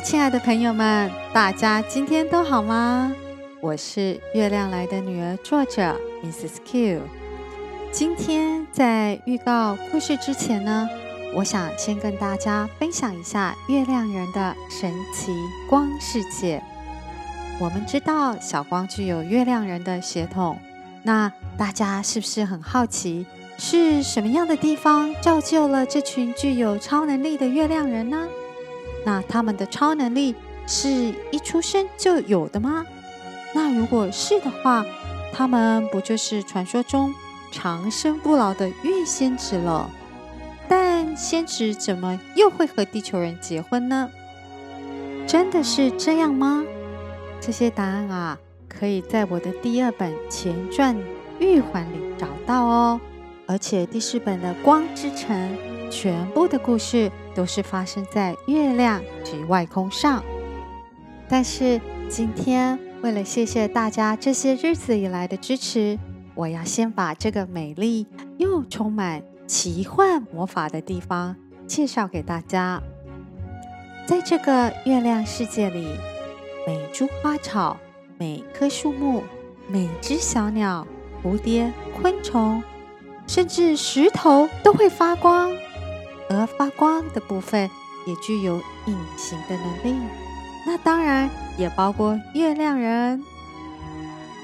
亲爱的朋友们，大家今天都好吗？我是月亮来的女儿，作者 Mrs. Q。今天在预告故事之前呢，我想先跟大家分享一下月亮人的神奇光世界。我们知道小光具有月亮人的血统，那大家是不是很好奇，是什么样的地方造就了这群具有超能力的月亮人呢？那他们的超能力是一出生就有的吗？那如果是的话，他们不就是传说中长生不老的月仙子了？但仙子怎么又会和地球人结婚呢？真的是这样吗？这些答案啊，可以在我的第二本前传《玉环》里找到哦。而且第四本的《光之城》，全部的故事都是发生在月亮及外空上。但是今天，为了谢谢大家这些日子以来的支持，我要先把这个美丽又充满奇幻魔法的地方介绍给大家。在这个月亮世界里，每株花草、每棵树木、每只小鸟、蝴蝶、昆虫，甚至石头都会发光，而发光的部分也具有隐形的能力。那当然也包括月亮人。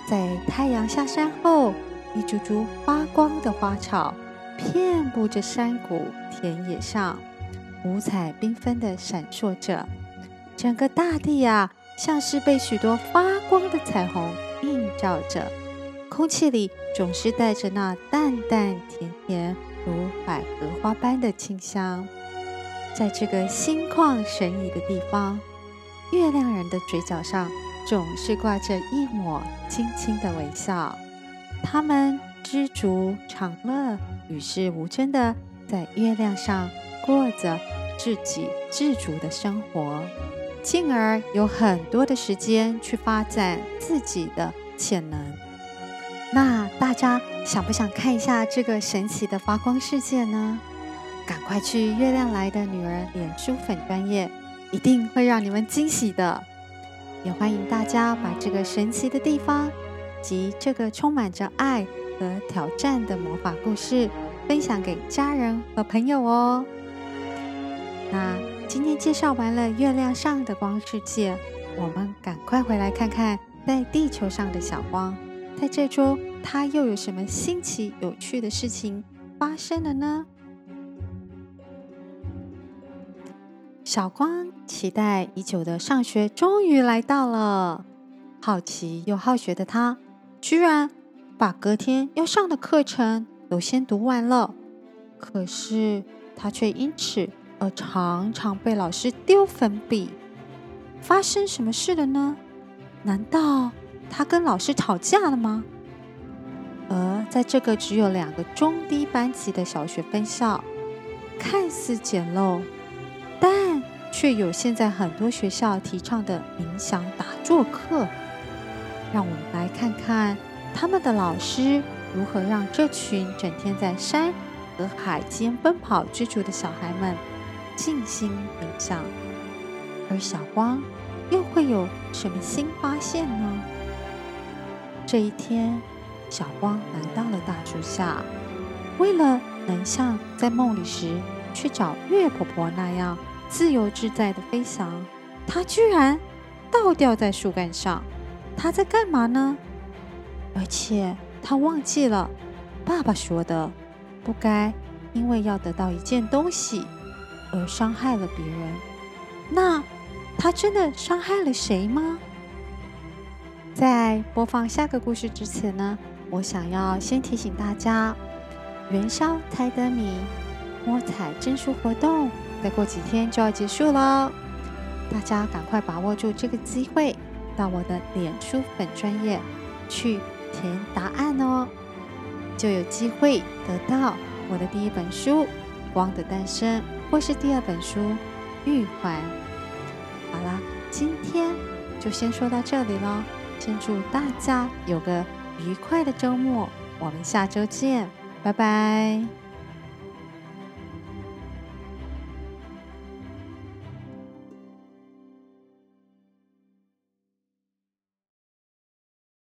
在太阳下山后，一株株发光的花草遍布着山谷、田野上，五彩缤纷地闪烁着，整个大地呀。像是被许多发光的彩虹映照着，空气里总是带着那淡淡甜甜如百合花般的清香。在这个心旷神怡的地方，月亮人的嘴角上总是挂着一抹轻轻的微笑。他们知足常乐，与世无争的在月亮上过着自给自足的生活。进而有很多的时间去发展自己的潜能。那大家想不想看一下这个神奇的发光世界呢？赶快去月亮来的女儿脸书粉专业，一定会让你们惊喜的。也欢迎大家把这个神奇的地方及这个充满着爱和挑战的魔法故事分享给家人和朋友哦。那。今天介绍完了月亮上的光世界，我们赶快回来看看在地球上的小光。在这周，它又有什么新奇有趣的事情发生了呢？小光期待已久的上学终于来到了，好奇又好学的他，居然把隔天要上的课程都先读完了。可是他却因此，而常常被老师丢粉笔，发生什么事了呢？难道他跟老师吵架了吗？而在这个只有两个中低班级的小学分校，看似简陋，但却有现在很多学校提倡的冥想打坐课。让我们来看看他们的老师如何让这群整天在山和海间奔跑追逐的小孩们。静心冥想，而小光又会有什么新发现呢？这一天，小光来到了大树下，为了能像在梦里时去找月婆婆那样自由自在的飞翔，他居然倒吊在树干上。他在干嘛呢？而且他忘记了爸爸说的，不该因为要得到一件东西。而伤害了别人，那他真的伤害了谁吗？在播放下个故事之前呢，我想要先提醒大家，元宵猜灯谜摸彩证书活动再过几天就要结束了，大家赶快把握住这个机会，到我的脸书粉专业去填答案哦，就有机会得到我的第一本书《光的诞生》。或是第二本书《玉环》。好了，今天就先说到这里了。先祝大家有个愉快的周末，我们下周见，拜拜。